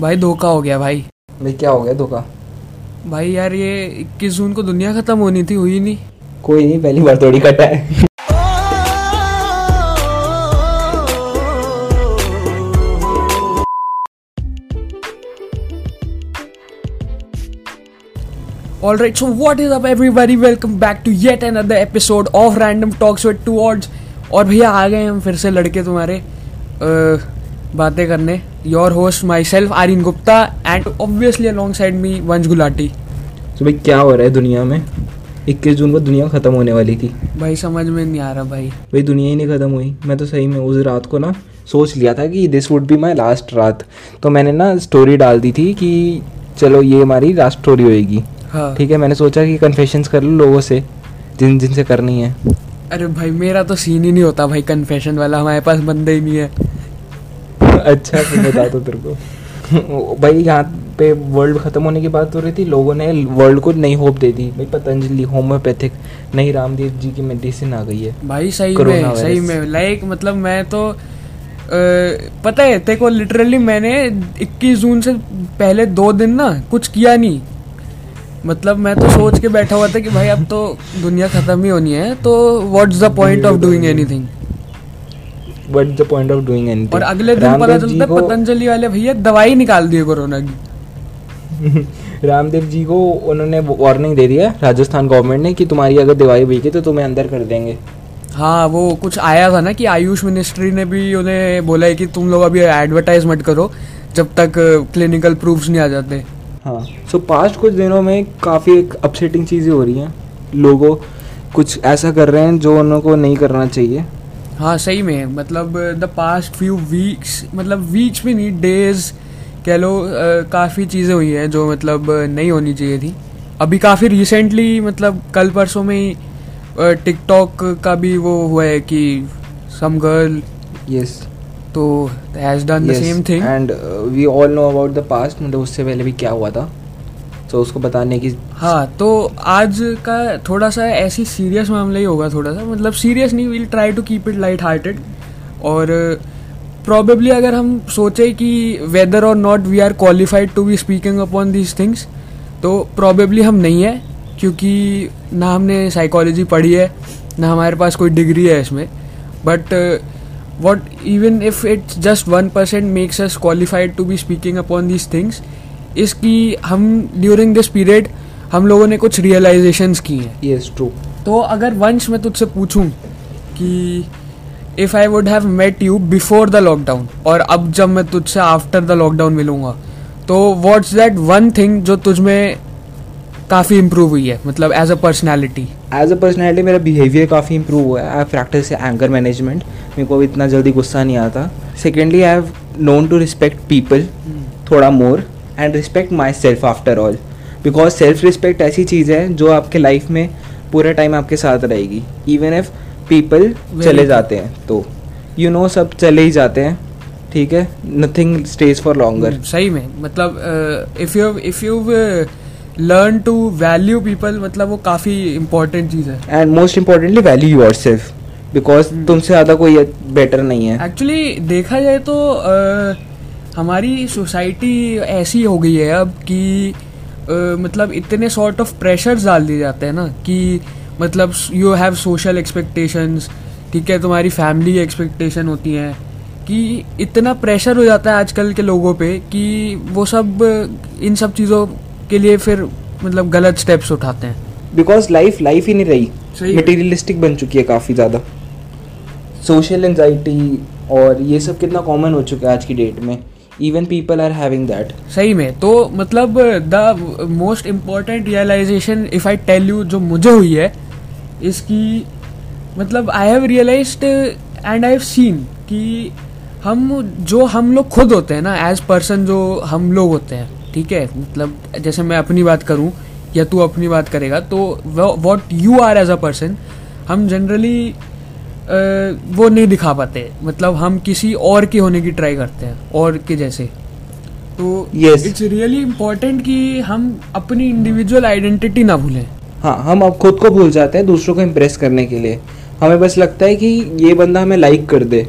भाई धोखा हो गया भाई। भाई क्या हो गया धोखा? भाई यार ये इक्कीस जून को दुनिया खत्म होनी थी हुई नहीं। कोई नहीं पहली बार थोड़ी कटा है। Alright, so what is up everybody? Welcome back to yet another episode of Random Talks with Two Odds. और भैया आ गए हम फिर से लड़के तुम्हारे बातें करने। Your host myself Aryan Gupta and obviously alongside me Vansh Gulati तो भाई क्या हो रहा है दुनिया में? इक्कीस जून को दुनिया खत्म होने वाली थी। भाई समझ में नहीं आ रहा भाई। भाई दुनिया ही नहीं खत्म हुई। मैं तो सही में उस रात को ना सोच लिया था कि this would be my last रात। तो मैंने ना स्टोरी डाल दी थी कि चलो ये हमारी लास्ट स्टोरी होएगी। हाँ। ठीक है मैंने सोचा कि कन्फेशंस कर लो लोगों से जिन जिनसे करनी है। अरे भाई मेरा तो सीन ही नहीं होता भाई कन्फेशन वाला। हमारे पास बंदे ही नहीं है। अच्छा बता दो तेरे को भाई यहाँ पे वर्ल्ड खत्म होने की बात हो रही थी लोगों ने वर्ल्ड को नई होप दे दी। भाई पतंजलि होम्योपैथिक नई रामदेव जी की मेडिसिन आ गई है। भाई सही में सही में। लाइक मतलब मैं तो अ, पता है तेरे को लिटरली मैंने 21 जून से पहले दो दिन ना कुछ किया नहीं। मतलब मैं तो सोच के बैठा हुआ था कि भाई अब तो दुनिया खत्म ही होनी है तो what's the point of doing anything what the point of doing anything और अगले दिन पता चलता है पतंजलि वाले भैया दवाई निकाल दी है कोरोना की। रामदेव जी को उन्होंने वार्निंग दे दिया राजस्थान गवर्नमेंट ने कि तुम्हारी अगर दवाई बिकी तो तुम्हें अंदर कर देंगे। हाँ वो कुछ आया था ना कि आयुष मिनिस्ट्री ने भी उन्हें बोला है कि तुम लोग अभी एडवर्टाइज मत करो जब तक क्लिनिकल प्रूफ्स नहीं आ जाते। हाँ सो so, पास्ट कुछ दिनों में काफ़ी एक अपसेटिंग चीज़ें हो रही हैं। लोगों कुछ ऐसा कर रहे हैं जो उनको नहीं करना चाहिए। हाँ सही में मतलब द पास्ट फ्यू वीक्स मतलब वीक्स भी नहीं डेज़ कह लो काफ़ी चीज़ें हुई हैं जो मतलब नहीं होनी चाहिए थी। अभी काफ़ी रिसेंटली मतलब कल परसों में ही टिकटॉक का भी वो हुआ है कि सम गर्ल यस तो has done the same thing and we all know about the past मतलब उससे पहले भी क्या हुआ था। तो उसको बताने की हाँ तो आज का थोड़ा सा ऐसी सीरियस मामला ही होगा थोड़ा सा मतलब सीरियस नहीं will try to keep it light hearted और प्रॉबेबली अगर हम सोचें कि whether or not we are qualified to be speaking upon these things तो प्रॉबेबली हम नहीं है, क्योंकि ना हमने साइकोलॉजी पढ़ी है, ना हमारे पास कोई डिग्री है इसमें। But what even if it's just one percent makes us qualified to be speaking upon these things इसकी हम ड्यूरिंग दिस पीरियड हम लोगों ने कुछ रियलाइजेशंस की हैं। यस ट्रू तो अगर वंश मैं तुझसे पूछूँ कि if I would have met you before the lockdown और अब जब मैं तुझसे आफ्टर द लॉकडाउन मिलूँगा तो व्हाट्स दैट वन थिंग जो तुझ में काफ़ी इम्प्रूव हुई है? मतलब as a personality as a personality मेरा बिहेवियर काफ़ी इम्प्रूव हुआ है। आई प्रैक्टिस एंकर मैनेजमेंट मेरे को अब इतना जल्दी गुस्सा नहीं आता। Secondly I have known to respect people थोड़ा more and respect myself after all because self respect ऐसी चीज़ है जो आपके लाइफ में पूरे टाइम आपके साथ रहेगी. इवन इफ़ पीपल चले जाते हैं तो यू you नो know, सब चले ही जाते हैं. ठीक है? नथिंग स्टेज फॉर लॉन्गर सही में. मतलब if you if you learn to value people मतलब वो काफ़ी इम्पोर्टेंट चीज़ है. And most importantly value yourself because. तुमसे ज़्यादा कोई बेटर नहीं है. एक्चुअली देखा जाए तो अ, हमारी सोसाइटी ऐसी हो गई है अब कि मतलब इतने सॉर्ट ऑफ़ प्रेशर्स डाल दिए जाते हैं ना कि मतलब यू हैव सोशल एक्सपेक्टेशंस ठीक है तुम्हारी फैमिली एक्सपेक्टेशन होती हैं कि इतना प्रेशर हो जाता है आजकल के लोगों पे कि वो सब इन सब चीज़ों के लिए फिर मतलब गलत स्टेप्स उठाते हैं। बिकॉज़ लाइफ लाइफ ही नहीं रही। मटेरियलिस्टिक बन चुकी है काफ़ी ज़्यादा। सोशल एंजाइटी और ये सब कितना कॉमन हो चुका है आज की डेट में। Even people are having that सही में। तो मतलब the most important realisation if I tell you जो मुझे हुई है, इसकी मतलब I have realise and I have seen कि हम जो हम लोग खुद होते हैं ना एज पर्सन जो हम लोग होते हैं, ठीक है? मतलब जैसे मैं अपनी बात करूँ, या तू अपनी बात करेगा तो what you are as a person हम जनरली वो नहीं दिखा पाते। मतलब हम किसी और के होने की ट्राई करते हैं और के जैसे। तो. इट्स रियली इम्पोर्टेंट कि हम अपनी इंडिविजुअल आइडेंटिटी ना भूलें। हाँ हम अब खुद को भूल जाते हैं दूसरों को इम्प्रेस करने के लिए। हमें बस लगता है कि ये बंदा हमें लाइक कर दे।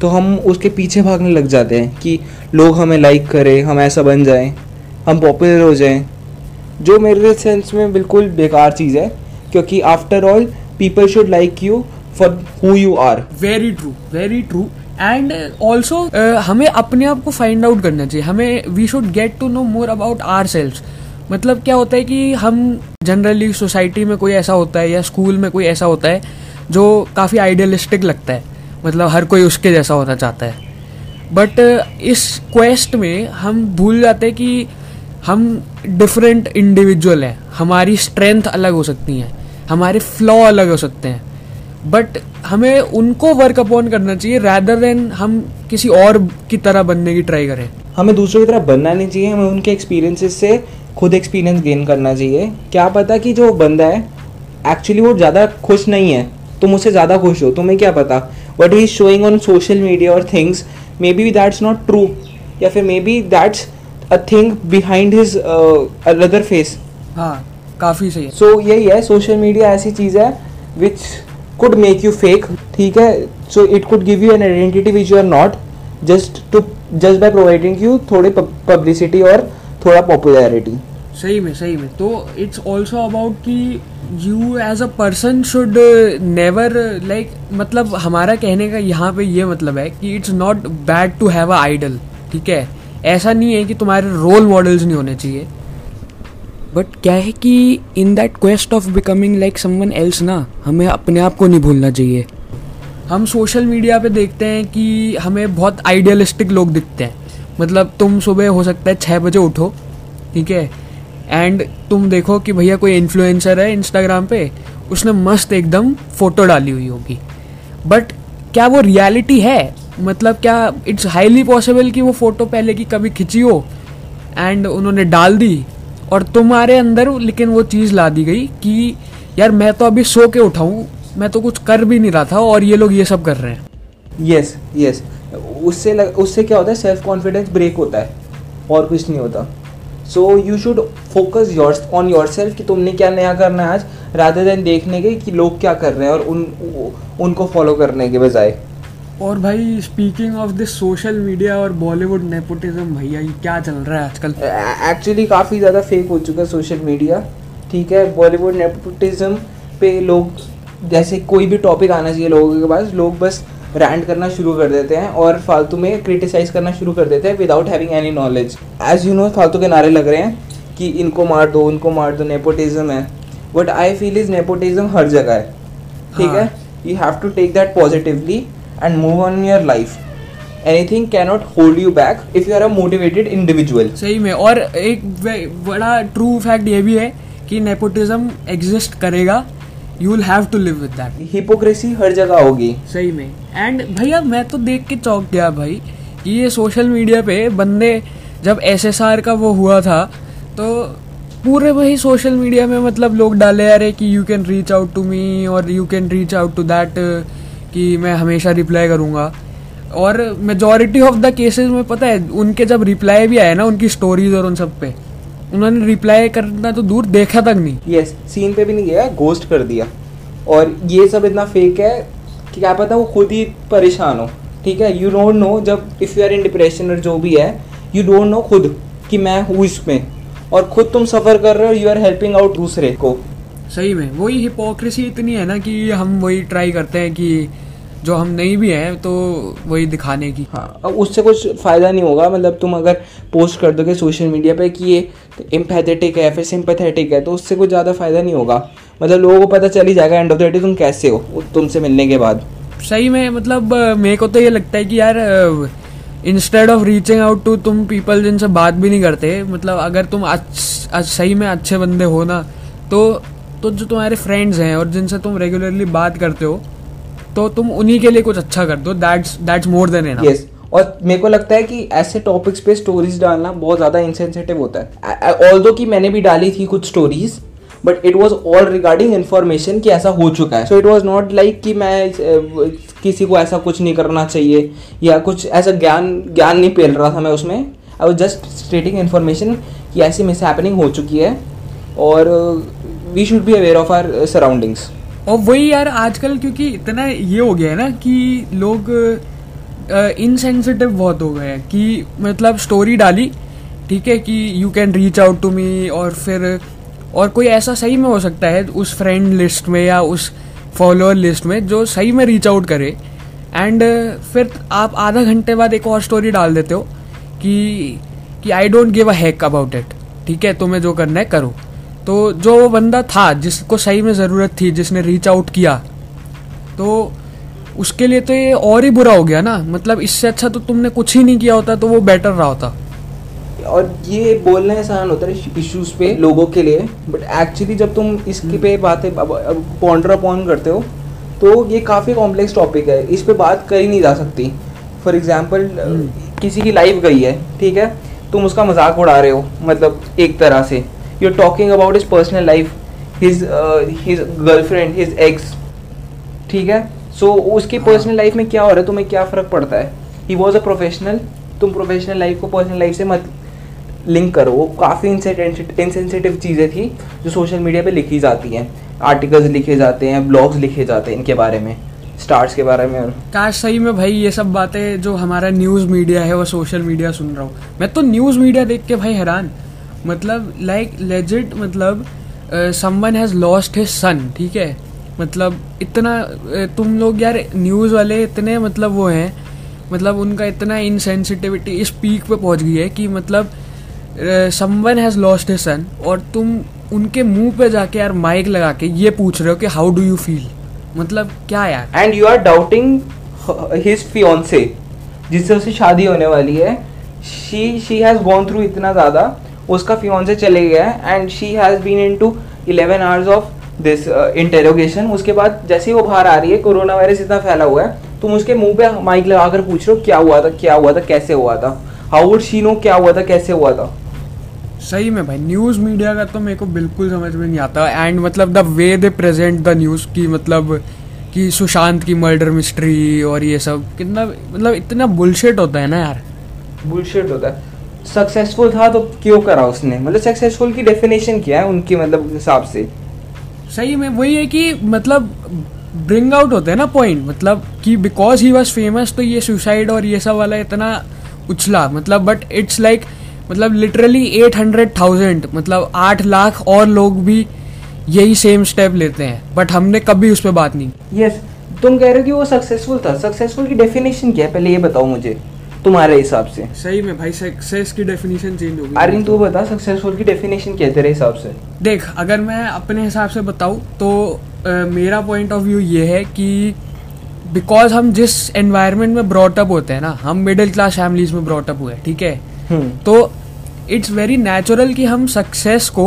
तो हम उसके पीछे भागने लग जाते हैं कि लोग हमें लाइक करें हम ऐसा बन जाएँ हम पॉपुलर हो जाएँ। जो मेरे सेंस में बिल्कुल बेकार चीज़ है क्योंकि after all people should like you for who you are very true very true and also हमें अपने आप को फाइंड आउट करना चाहिए। हमें we should get to know more about ourself मतलब क्या होता है कि हम जनरली सोसाइटी में कोई ऐसा होता है या स्कूल में कोई ऐसा होता है जो काफ़ी आइडियलिस्टिक लगता है। मतलब हर कोई उसके जैसा होना चाहता है। बट इस क्वेस्ट में हम भूल जाते हैं कि हम डिफरेंट इंडिविजुअल हैं। हमारी स्ट्रेंथ अलग हो सकती हैं। हमारे फ्लॉ अलग हो सकते हैं। बट हमें उनको वर्क अपॉन करना चाहिए रैदर देन हम किसी और की तरह बनने की ट्राई करें। हमें दूसरों की तरह बनना नहीं चाहिए हमें उनके एक्सपीरियंसेस से खुद एक्सपीरियंस गेन करना चाहिए। क्या पता कि जो बंदा है एक्चुअली वो ज़्यादा खुश नहीं है तुम उससे ज़्यादा खुश हो तुम्हें क्या पता? What he showing on social media और things maybe that's not true या फिर maybe that's a thing behind his other face हाँ काफ़ी सही सो so, यही है सोशल मीडिया ऐसी चीज़ है which could make you fake ठीक है? So it could give you an identity which you are not just to just by providing you थोड़ी पब्लिसिटी और थोड़ा पॉपुलैरिटी सही में सही में। तो इट्स ऑल्सो अबाउट कि you as a person should never like मतलब हमारा कहने का यहाँ पे ये मतलब है कि it's not bad to have a idol ठीक है? ऐसा नहीं है कि तुम्हारे रोल मॉडल्स नहीं होने चाहिए। बट क्या है कि in that quest of becoming like someone else ना, हमें अपने आप को नहीं भूलना चाहिए। हम सोशल मीडिया पे देखते हैं कि हमें बहुत आइडियलिस्टिक लोग दिखते हैं। मतलब तुम सुबह हो सकता है छः बजे उठो, ठीक है? एंड तुम देखो कि भैया कोई इन्फ्लुएंसर है इंस्टाग्राम पे, उसने मस्त एकदम फ़ोटो डाली हुई होगी। बट क्या वो रियलिटी है? मतलब क्या इट्स हाईली पॉसिबल कि वो फ़ोटो पहले की कभी खिंची हो? एंड उन्होंने डाल दी और तुम्हारे अंदर लेकिन वो चीज़ ला दी गई कि यार मैं तो अभी सो के उठाऊँ मैं तो कुछ कर भी नहीं रहा था और ये लोग ये सब कर रहे हैं। यस यस उससे लग, उससे क्या होता है सेल्फ कॉन्फिडेंस ब्रेक होता है और कुछ नहीं होता। So you should focus your on yourself कि तुमने क्या नया करना है आज राधर देन देखने के कि लोग क्या कर रहे हैं और उन उनको फॉलो करने के बजाय। और भाई speaking of this social media और बॉलीवुड नेपोटिज्म भैया ये क्या चल रहा है आजकल? एक्चुअली काफ़ी ज़्यादा फेक हो चुका है सोशल मीडिया ठीक है? बॉलीवुड नेपोटिज्म पे लोग जैसे कोई भी टॉपिक आना चाहिए लोगों के पास लोग बस रैंड करना शुरू कर देते हैं और फालतू में क्रिटिसाइज करना शुरू कर देते हैं without having any knowledge as you know फालतू के नारे लग रहे हैं कि इनको मार दो उनको मार दो नेपोटिज्म है। But I feel is nepotism हर जगह है ठीक हाँ. है। You have to take that positively and move on in your life. Anything cannot hold you back if you are a motivated individual. सही में। और एक बड़ा ट्रू फैक्ट ये भी है कि नेपोटिज्म एग्जिस्ट करेगा। You will have to live with that hypocrisy हर जगह होगी। सही में। एंड भैया मैं तो देख के चौंक गया भाई कि ये सोशल मीडिया पे बंदे जब SSR का वो हुआ था तो पूरे वही सोशल मीडिया में मतलब लोग डाले अरे कि you can reach out to me और you can reach out to that कि मैं हमेशा रिप्लाई करूँगा। और मेजोरिटी ऑफ़ द केसेस में पता है उनके जब रिप्लाई भी आए ना उनकी स्टोरीज और उन सब पे उन्होंने रिप्लाई करना तो दूर देखा तक नहीं। यस yes, सीन पे भी नहीं गया गोस्ट कर दिया। और ये सब इतना फेक है कि क्या पता वो खुद ही परेशान हो ठीक है? यू डोंट नो जब if you are in depression और जो भी है यू डोंट नो खुद कि मैं हूँ इसमें। और खुद तुम सफ़र कर रहे हो यू आर हेल्पिंग आउट दूसरे को। सही में वही हिपोक्रेसी इतनी है ना कि हम वही ट्राई करते हैं कि जो हम नहीं भी हैं तो वही दिखाने की। हाँ अब उससे कुछ फ़ायदा नहीं होगा। मतलब तुम अगर पोस्ट कर दोगे सोशल मीडिया पे कि ये इम्पैथेटिक है फिर सिंपैथेटिक है तो उससे कुछ ज़्यादा फ़ायदा नहीं होगा। मतलब लोगों को पता चल ही जाएगा एंड ऑफ़ द डे तुम कैसे हो तुमसे मिलने के बाद। सही में मतलब मेरे को तो ये लगता है कि यार instead of reaching out to तुम पीपल जिनसे बात भी नहीं करते मतलब अगर तुम सही में अच्छे बंदे हो ना तो तो जो तुम्हारे फ्रेंड्स हैं और जिनसे तुम रेगुलरली बात करते हो तो तुम उन्हीं के लिए कुछ अच्छा कर दो। That's more than enough yes और मेरे को लगता है कि ऐसे टॉपिक्स पे स्टोरीज डालना बहुत ज़्यादा इंसेंसिटिव होता है। ऑल दो कि मैंने भी डाली थी कुछ stories but it was all regarding information कि ऐसा हो चुका है। So it was not like कि मैं किसी को ऐसा कुछ नहीं करना चाहिए या कुछ ऐसा ज्ञान ज्ञान नहीं पेल रहा था मैं उसमें। I was just stating information कि ऐसी मिस हैपनिंग हो चुकी है और we should be aware of our surroundings और वही यार आजकल क्योंकि इतना ये हो गया है ना कि लोग इनसेंसिटिव बहुत हो गए हैं कि मतलब स्टोरी डाली, ठीक है, कि you can reach out to me और फिर, और कोई ऐसा सही में हो सकता है उस फ्रेंड लिस्ट में या उस फॉलोअर लिस्ट में जो सही में रीच आउट करे। एंड फिर आप आधा घंटे बाद एक और स्टोरी डाल देते हो कि कि I don't give a heck about it ठीक है, तुम्हें जो करना है करो। तो जो वो बंदा था जिसको सही में ज़रूरत थी जिसने रीच आउट किया तो उसके लिए तो ये और ही बुरा हो गया ना। मतलब इससे अच्छा तो तुमने कुछ ही नहीं किया होता तो वो बेटर रहा होता। और ये बोलना आसान होता है इश्यूज़ पे लोगों के लिए। बट एक्चुअली जब तुम इसके पे बातें पॉन्डर अपॉन करते हो तो ये काफ़ी कॉम्प्लेक्स टॉपिक है। इस पर बात करी नहीं जा सकती। फॉर एग्ज़ाम्पल किसी की लाइफ गई है ठीक है? तुम उसका मज़ाक उड़ा रहे हो मतलब एक तरह से। You are talking about his personal life his his girlfriend his ex ठीक है? सो so, उसकी पर्सनल हाँ। लाइफ में क्या हो रहा है? तुम्हें क्या फ़र्क पड़ता है? ही वॉज़ अ प्रोफेशनल तुम प्रोफेशनल लाइफ को पर्सनल लाइफ से मत लिंक करो। वो काफ़ी इंसेंसिटिव चीज़ें थी जो सोशल मीडिया पे लिखी जाती हैं। आर्टिकल्स लिखे जाते हैं ब्लॉग्स लिखे जाते हैं इनके बारे में स्टार्स के बारे में। काश सही में भाई ये सब बातें जो हमारा न्यूज़ मीडिया है वो सोशल मीडिया सुन रहा हूँ। मैं तो न्यूज़ मीडिया देख के भाई हैरान। मतलब लाइक लेजिट मतलब someone has lost his son ठीक है? मतलब इतना तुम लोग यार न्यूज़ वाले इतने मतलब वो हैं मतलब उनका इतना इनसेंसिटिविटी इस पीक पे पहुँच गई है कि मतलब someone has lost his son और तुम उनके मुँह पे जाके यार माइक लगा के ये पूछ रहे हो कि हाउ डू यू फील मतलब क्या यार? And you are doubting his fiance जिससे उसे शादी होने वाली है। She she has gone through इतना ज़्यादा। उसका फियोन्से चले गया है and she has been into eleven hours of this interrogation उसके बाद जैसे ही वो बाहर आ रही है कोरोना वायरस इतना फैला हुआ है तुम उसके मुँह पे माइक लगाकर पूछ रहे हो क्या हुआ था क्या हुआ था कैसे हुआ था? हाउ वुड शी नो क्या हुआ था कैसे हुआ था? सही में भाई न्यूज़ मीडिया का तो मेरे को बिल्कुल समझ में नहीं आता। एंड मतलब the way they present the news की मतलब कि सुशांत की मर्डर मिस्ट्री और ये सब कितना मतलब इतना बुलशेट होता है ना यार। बुलशेट होता है। सक्सेसफुल था तो क्यों करा उसने? मतलब सक्सेसफुल की डेफिनेशन क्या है उनकी मतलब हिसाब से? सही में वही है कि मतलब ब्रिंग आउट होते हैं ना पॉइंट मतलब कि बिकॉज़ ही वॉज़ फ़ेमस तो ये सुसाइड और ये सब वाला इतना उछला मतलब बट इट्स लाइक मतलब लिटरली एट हंड्रेड थाउज़ेंड मतलब आठ लाख और लोग भी यही सेम स्टेप लेते हैं बट हमने कभी उस पर बात नहीं यस yes, तुम कह रहे हो कि वो सक्सेसफुल था। सक्सेसफुल की डेफिनेशन क्या है? पहले ये बताओ मुझे। तुम्हारे हिसाब से? सही में भाई सक्सेस की डेफिनेशन चेंज हो गई अरे तू बता सक्सेसफुल की डेफिनेशन क्या है तेरे हिसाब से? देख अगर मैं अपने हिसाब से बताऊँ तो आ, मेरा पॉइंट ऑफ़ व्यू ये है कि बिकॉज़ हम जिस एनवायरनमेंट में ब्रॉटअप होते हैं ना हम मिडिल क्लास फैमिलीज़ में ब्रॉटअप हुए ठीक है? हम्म। तो इट्स वेरी नेचुरल कि हम सक्सेस को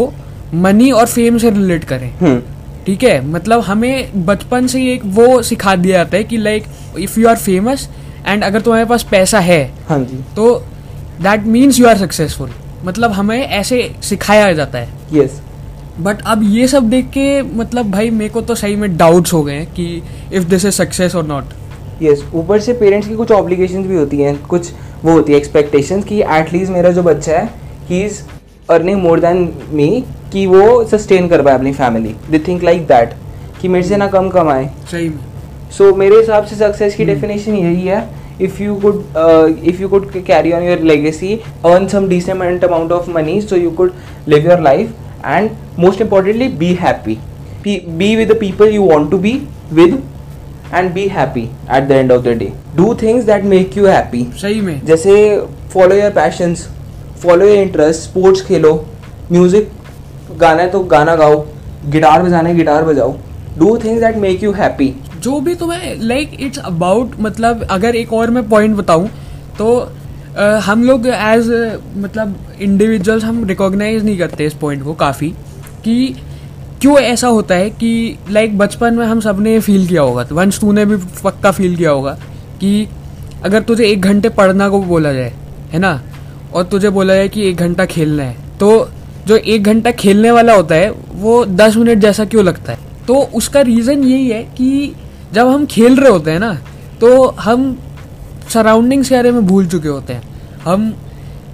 मनी और फेम से रिलेट करें। हम्म। ठीक है? मतलब हमें बचपन से एक वो सिखा दिया जाता है कि like if you are famous and अगर तुम्हारे पास पैसा है हाँ जी। तो that means you are successful मतलब हमें ऐसे सिखाया जाता है। Yes yes. बट अब ये सब देख के मतलब भाई मेरे को तो सही में डाउट्स हो गए हैं कि if this is success or not yes ऊपर से पेरेंट्स की कुछ ऑब्लिगेशन भी होती हैं कुछ वो होती है एक्सपेक्टेशन कि एटलीस्ट मेरा जो बच्चा है he is earning more than me कि वो सस्टेन कर पाए अपनी family they think like that कि मेरे से ना कम कमाए। सही में। सो so, मेरे हिसाब से सक्सेस की डेफिनेशन hmm. यही है if you could uh, if you could carry on your legacy earn some decent amount of money so you could live your life and most importantly be happy be, be with the people you want to be with and be happy at the end of the day do things that make you happy सही में जैसे follow your passions follow your interests sports Khelo music गाना है तो गाना गाओ guitar बजाना है गिटार बजाओ do things that make you happy जो भी तुम्हें लाइक इट्स अबाउट मतलब अगर एक और मैं पॉइंट बताऊँ तो Uh, हम लोग एज मतलब इंडिविजुअल्स हम रिकॉग्नाइज नहीं करते इस पॉइंट को काफ़ी कि क्यों ऐसा होता है कि लाइक like, बचपन में हम सबने फील किया होगा वंश तूने भी पक्का फील किया होगा कि अगर तुझे एक घंटे पढ़ना को बोला जाए है ना? और तुझे बोला जाए कि एक घंटा खेलना है तो जो एक घंटा खेलने वाला होता है वो दस मिनट जैसा क्यों लगता है? तो उसका रीज़न यही है कि जब हम खेल रहे होते हैं ना तो हम सराउंडिंग्स के बारे में भूल चुके होते हैं। हम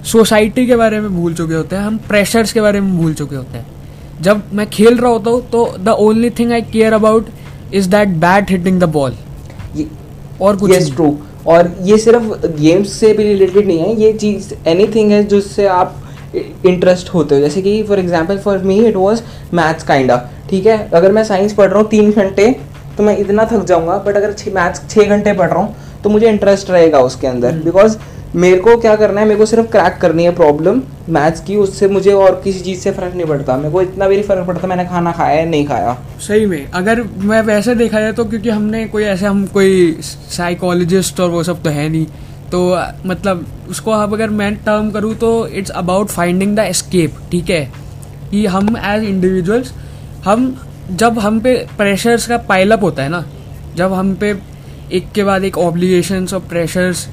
सोसाइटी के बारे में भूल चुके होते हैं हम प्रेशर्स के बारे में भूल चुके होते हैं। जब मैं खेल रहा होता हूँ तो the only thing I care about is that bat hitting the ball और कुछ yes, ट्रू और ये सिर्फ़ गेम्स से भी रिलेटेड नहीं है ये चीज़ एनीथिंग है जिससे आप इंटरेस्ट होते हो। जैसे कि for example for me it was maths kind of ठीक है? अगर मैं साइंस पढ़ रहा हूँ तीन घंटे तो मैं इतना थक जाऊँगा बट अगर मैथ्स छः घंटे पढ़ रहा हूँ तो मुझे इंटरेस्ट रहेगा उसके अंदर। बिकॉज़ मेरे को क्या करना है मेरे को सिर्फ़ क्रैक करनी है प्रॉब्लम मैथ्स की उससे मुझे और किसी चीज़ से फ़र्क नहीं पड़ता। मेरे को इतना भी फ़र्क पड़ता मैंने खाना खाया है नहीं खाया। सही में अगर मैं वैसे देखा जाए तो क्योंकि हमने कोई ऐसे हम कोई साइकोलॉजिस्ट और वो सब तो है नहीं तो मतलब उसको आप अगर मैं टर्म करूँ तो it's about finding the escape ठीक है? कि हम एज इंडिविजुअल्स हम जब हम पे प्रेशर्स का पाइलअप होता है ना जब हम पे एक के बाद एक ऑब्लिगेशंस और प्रेशर्स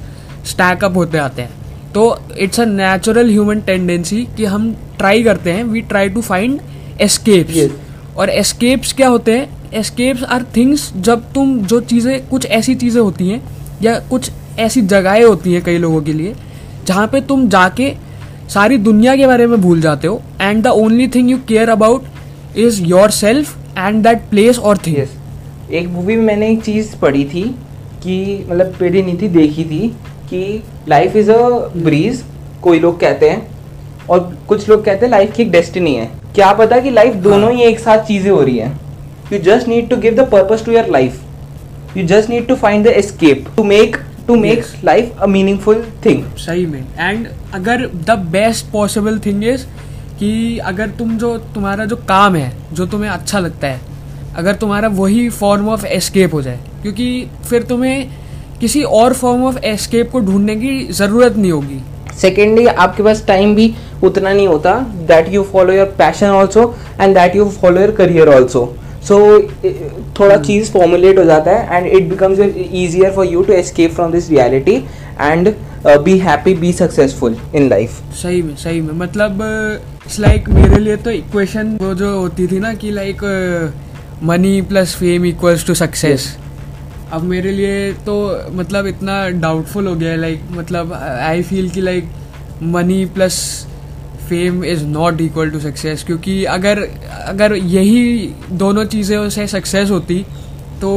स्टैकअप होते आते हैं तो it's a natural human tendency कि हम ट्राई करते हैं we try to find escapes और एस्केप्स क्या होते हैं? एस्केप्स आर थिंग्स जब तुम जो चीज़ें कुछ ऐसी चीज़ें होती हैं या कुछ ऐसी जगहें होती हैं कई लोगों के लिए जहाँ पे तुम जाके सारी दुनिया के बारे में भूल जाते हो and the only thing you care about is your self and that place और थिंग एक मूवी में मैंने एक चीज़ पढ़ी थी कि मतलब पढ़ी नहीं थी देखी थी कि लाइफ इज़ अ ब्रीज कोई लोग कहते हैं और कुछ लोग कहते हैं लाइफ की एक डेस्टिनी है। क्या पता कि लाइफ दोनों हाँ। ही एक साथ चीज़ें हो रही हैं। You just need to give the purpose to your life you just need to find the escape to make to make life a meaningful thing सही में। एंड अगर the best possible thing is कि अगर तुम जो तुम्हारा जो काम है जो तुम्हें अच्छा लगता है अगर तुम्हारा वही फॉर्म ऑफ़ एस्केप हो जाए क्योंकि फिर तुम्हें किसी और फॉर्म ऑफ़ एस्केप को ढूँढने की ज़रूरत नहीं होगी सेकेंडली आपके पास टाइम भी उतना नहीं होता that you follow your passion also and that you follow your career also so थोड़ा hmm. चीज़ फॉर्मुलेट हो जाता है and it becomes easier for you to escape from this reality and be happy be successful in life सही में सही में। मतलब इट्स uh, लाइक मेरे लिए तो इक्वेशन वो जो होती थी ना कि like money plus fame equals to success अब मेरे लिए तो मतलब इतना डाउटफुल हो गया है लाइक मतलब आई फील कि like money plus fame is not equal to success क्योंकि अगर अगर यही दोनों चीज़ें से सक्सेस होती तो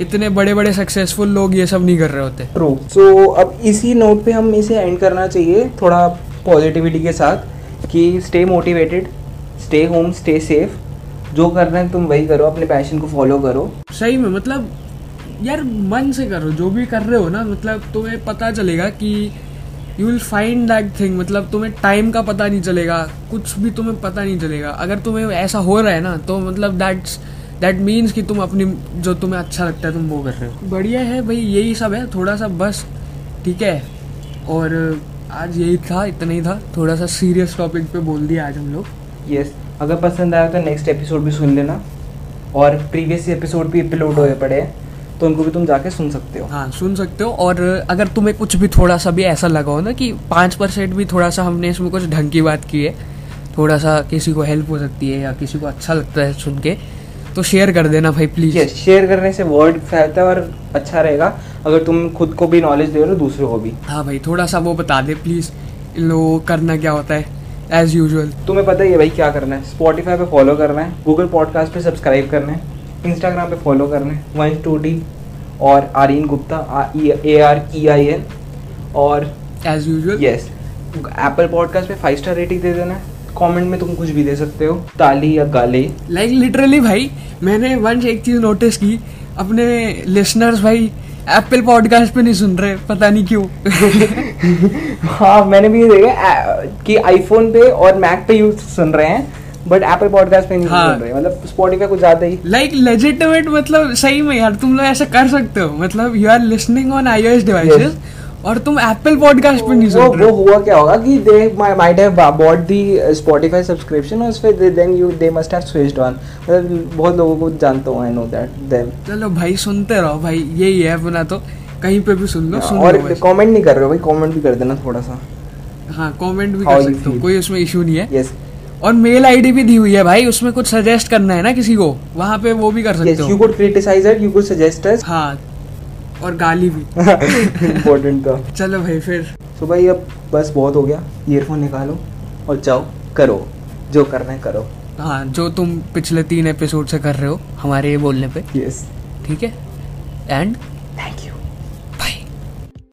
इतने बड़े बड़े सक्सेसफुल लोग ये सब नहीं कर रहे होते। ट्रू सो so, अब इसी नोट पे हम इसे एंड करना चाहिए थोड़ा पॉजिटिविटी के साथ कि stay motivated stay home stay safe जो करना है तुम वही करो अपने पैशन को फॉलो करो। सही में मतलब यार मन से करो जो भी कर रहे हो ना मतलब तुम्हें पता चलेगा कि you will find that thing मतलब तुम्हें टाइम का पता नहीं चलेगा कुछ भी तुम्हें पता नहीं चलेगा। अगर तुम्हें ऐसा हो रहा है ना तो मतलब दैट्स दैट मीन्स कि तुम अपनी जो तुम्हें अच्छा लगता है तुम वो कर रहे हो। बढ़िया है भाई यही सब है थोड़ा सा बस ठीक है? और आज यही था इतना ही था। थोड़ा सा सीरियस टॉपिक पे बोल दिया आज हम लोग। यस yes, अगर पसंद आया तो नेक्स्ट एपिसोड भी सुन लेना। और प्रीवियस एपिसोड भी अपलोड हुए पड़े हैं तो उनको भी तुम जाके सुन सकते हो। हाँ सुन सकते हो। और अगर तुम्हें कुछ भी थोड़ा सा भी ऐसा लगा हो ना कि पाँच परसेंट भी थोड़ा सा हमने इसमें कुछ ढंग की बात की है थोड़ा सा किसी को हेल्प हो सकती है या किसी को अच्छा लगता है सुन के तो शेयर कर देना भाई प्लीज़ yes, शेयर करने से वर्ड फैलता है और अच्छा रहेगा। अगर तुम खुद को भी नॉलेज दे रहे हो दूसरों को भी। हाँ भाई थोड़ा सा वो बता दे प्लीज़ इन लोगों करना क्या होता है? एज यूजल तुम्हें पता ही है भाई क्या करना है। स्पॉटीफाई पे फॉलो करना है गूगल पॉडकास्ट पे सब्सक्राइब करना है इंस्टाग्राम पे फॉलो करना है वन टू डी और Arein Gupta A R E I N और as usual yes Apple podcast पे फाइव स्टार रेटिंग दे देना कमेंट में तुम कुछ भी दे सकते हो। ताली या गाले। लाइक like, लिटरली भाई मैंने वंश एक चीज़ नोटिस की अपने लिसनर्स भाई एप्पल पॉडकास्ट पे नहीं सुन रहे पता नहीं क्यों। हाँ मैंने भी देखा कि आईफोन पे और मैक पे यूज़ सुन रहे हैं बट एप्पल पॉडकास्ट पे नहीं हाँ. सुन रहे मतलब स्पॉटिफाई कुछ ज़्यादा ही। लाइक लेजिटिमेट मतलब सही में यार तुम लोग ऐसा कर सकते हो मतलब you are listening on iOS devices और तुम एप्पल पॉडकास्ट पे नहीं सुन रहे वो हुआ क्या होगा कि they might have bought the Spotify subscription और फिर then you they must have switched on मतलब बहुत लोगों को जानता हूँ आई नो दैट देन चलो भाई सुनते रहो भाई यही है बना तो। कहीं पे भी सुन लो सुन और कमेंट नहीं कर रहे हो भाई कमेंट भी कर देना थोड़ा सा हाँ कमेंट भी कर सकते हो कोई उसमें इशू नहीं है। यस और मेल आईडी भी दी हुई है भाई उसमें कुछ सजेस्ट करना है ना किसी को वहाँ पे वो भी कर सकते हो। You could criticise it you could suggest us हाँ और गाली भी। इम्पोर्टेंट था। चलो भाई फिर। तो भाई अब बस बहुत हो गया। ईयरफोन निकालो और जाओ करो। जो करना है करो। हाँ जो तुम पिछले तीन एपिसोड से कर रहे हो हमारे ये बोलने पे। यस ठीक है? And thank you